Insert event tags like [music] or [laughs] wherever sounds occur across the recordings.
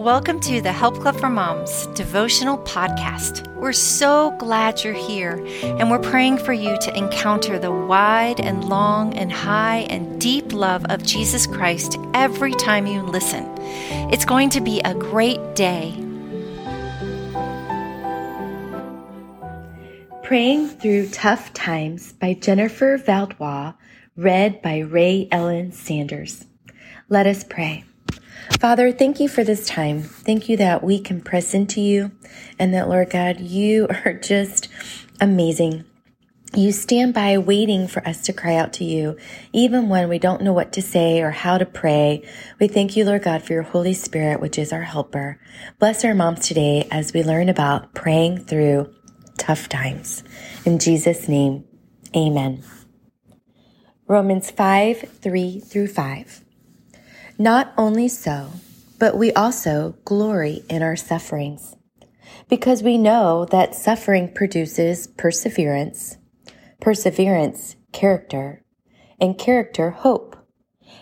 Welcome to the Help Club for Moms devotional podcast. We're so glad you're here, and we're praying for you to encounter the wide and long and high and deep love of Jesus Christ every time you listen. It's going to be a great day. Praying Through Tough Times by Jennifer Vaudois, read by Ray Ellen Sanders. Let us pray. Father, thank you for this time. Thank you that we can press into you and that, Lord God, you [laughs] are just amazing. You stand by waiting for us to cry out to you, even when we don't know what to say or how to pray. We thank you, Lord God, for your Holy Spirit, which is our helper. Bless our moms today as we learn about praying through tough times. In Jesus' name, amen. Romans 5, 3 through 5. Not only so, but we also glory in our sufferings, because we know that suffering produces perseverance, perseverance, character, and character, hope.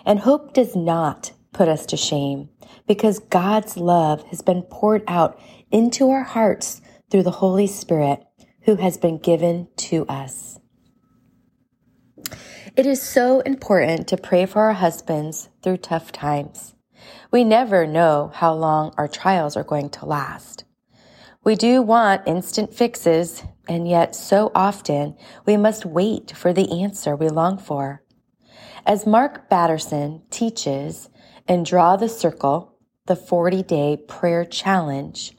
And hope does not put us to shame, because God's love has been poured out into our hearts through the Holy Spirit who has been given to us. It is so important to pray for our husbands through tough times. We never know how long our trials are going to last. We do want instant fixes, and yet so often we must wait for the answer we long for. As Mark Batterson teaches in Draw the Circle, the 40 day prayer challenge,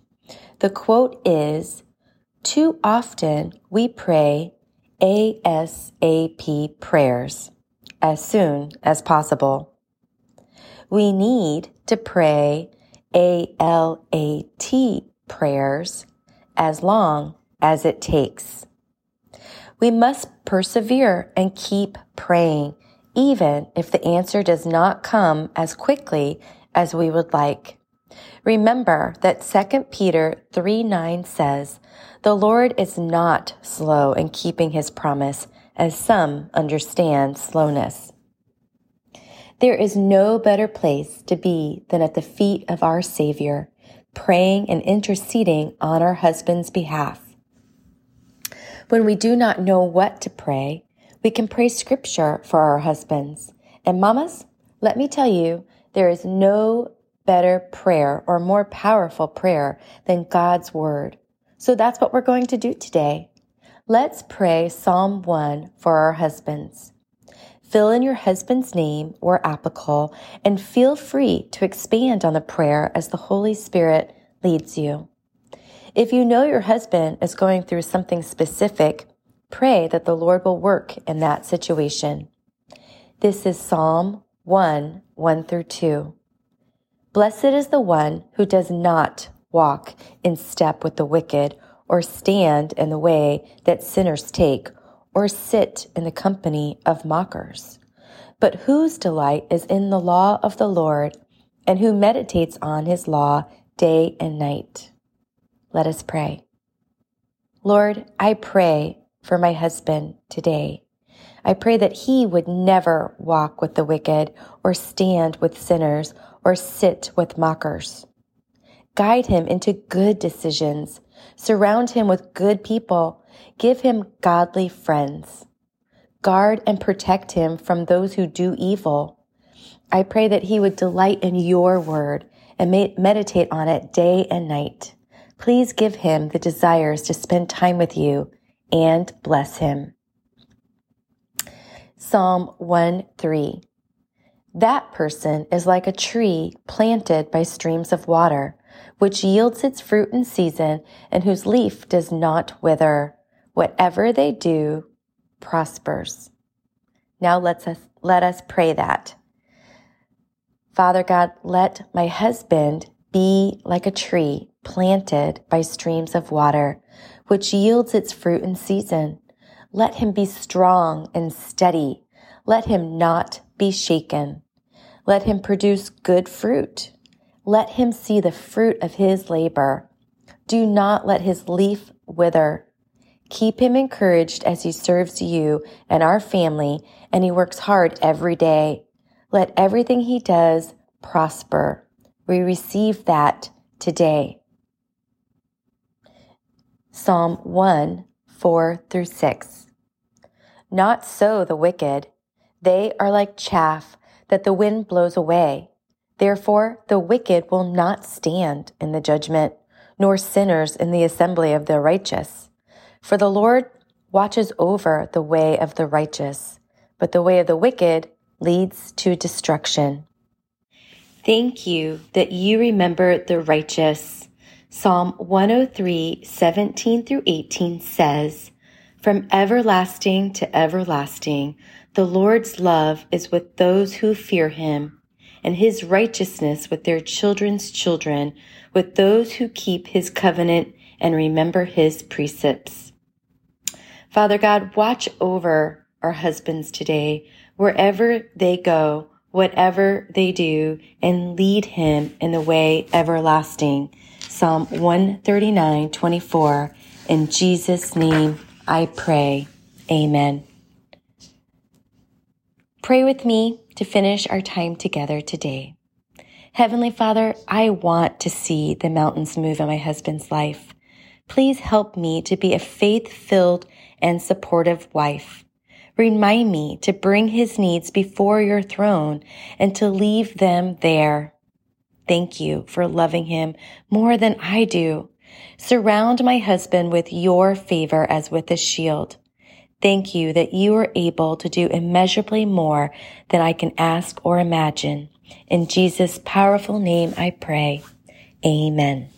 the quote is, Too often we pray ASAP prayers as soon as possible. We need to pray ALAT prayers as long as it takes. We must persevere and keep praying, even if the answer does not come as quickly as we would like. Remember that 2 Peter 3 9 says, The Lord is not slow in keeping his promise, as some understand slowness. There is no better place to be than at the feet of our Savior, praying and interceding on our husband's behalf. When we do not know what to pray, we can pray scripture for our husbands. And mamas, let me tell you, there is no better prayer or more powerful prayer than God's word. So that's what we're going to do today. Let's pray Psalm 1 for our husbands. Fill in your husband's name or apical and feel free to expand on the prayer as the Holy Spirit leads you. If you know your husband is going through something specific, pray that the Lord will work in that situation. This is Psalm 1, 1 through 2. Blessed is the one who does not walk in step with the wicked, or stand in the way that sinners take, or sit in the company of mockers, but whose delight is in the law of the Lord, and who meditates on his law day and night. Let us pray. Lord, I pray for my husband today. I pray that he would never walk with the wicked or stand with sinners or sit with mockers. Guide him into good decisions. Surround him with good people. Give him godly friends. Guard and protect him from those who do evil. I pray that he would delight in your word and meditate on it day and night. Please give him the desires to spend time with you and bless him. Psalm 1 3. That person is like a tree planted by streams of water, which yields its fruit in season and whose leaf does not wither. Whatever they do prospers. Now let's us, let us pray that. Father God, let my husband be like a tree planted by streams of water, which yields its fruit in season. Let him be strong and steady. Let him not be shaken. Let him produce good fruit. Let him see the fruit of his labor. Do not let his leaf wither. Keep him encouraged as he serves you and our family, and he works hard every day. Let everything he does prosper. We receive that today. Psalm 1, 4 through 6. Not so the wicked. They are like chaff that the wind blows away. Therefore, the wicked will not stand in the judgment, nor sinners in the assembly of the righteous. For the Lord watches over the way of the righteous, but the way of the wicked leads to destruction. Thank you that you remember the righteous. Psalm 103, 17 through 18 says, From everlasting to everlasting, the Lord's love is with those who fear him, and his righteousness with their children's children, with those who keep his covenant and remember his precepts. Father God, watch over our husbands today, wherever they go, whatever they do, and lead him in the way everlasting. Psalm 139, 24. In Jesus' name I pray. Amen. Pray with me to finish our time together today. Heavenly Father, I want to see the mountains move in my husband's life. Please help me to be a faith filled and supportive wife. Remind me to bring his needs before your throne and to leave them there. Thank you for loving him more than I do. Surround my husband with your favor as with a shield. Thank you that you are able to do immeasurably more than I can ask or imagine. In Jesus' powerful name I pray. Amen.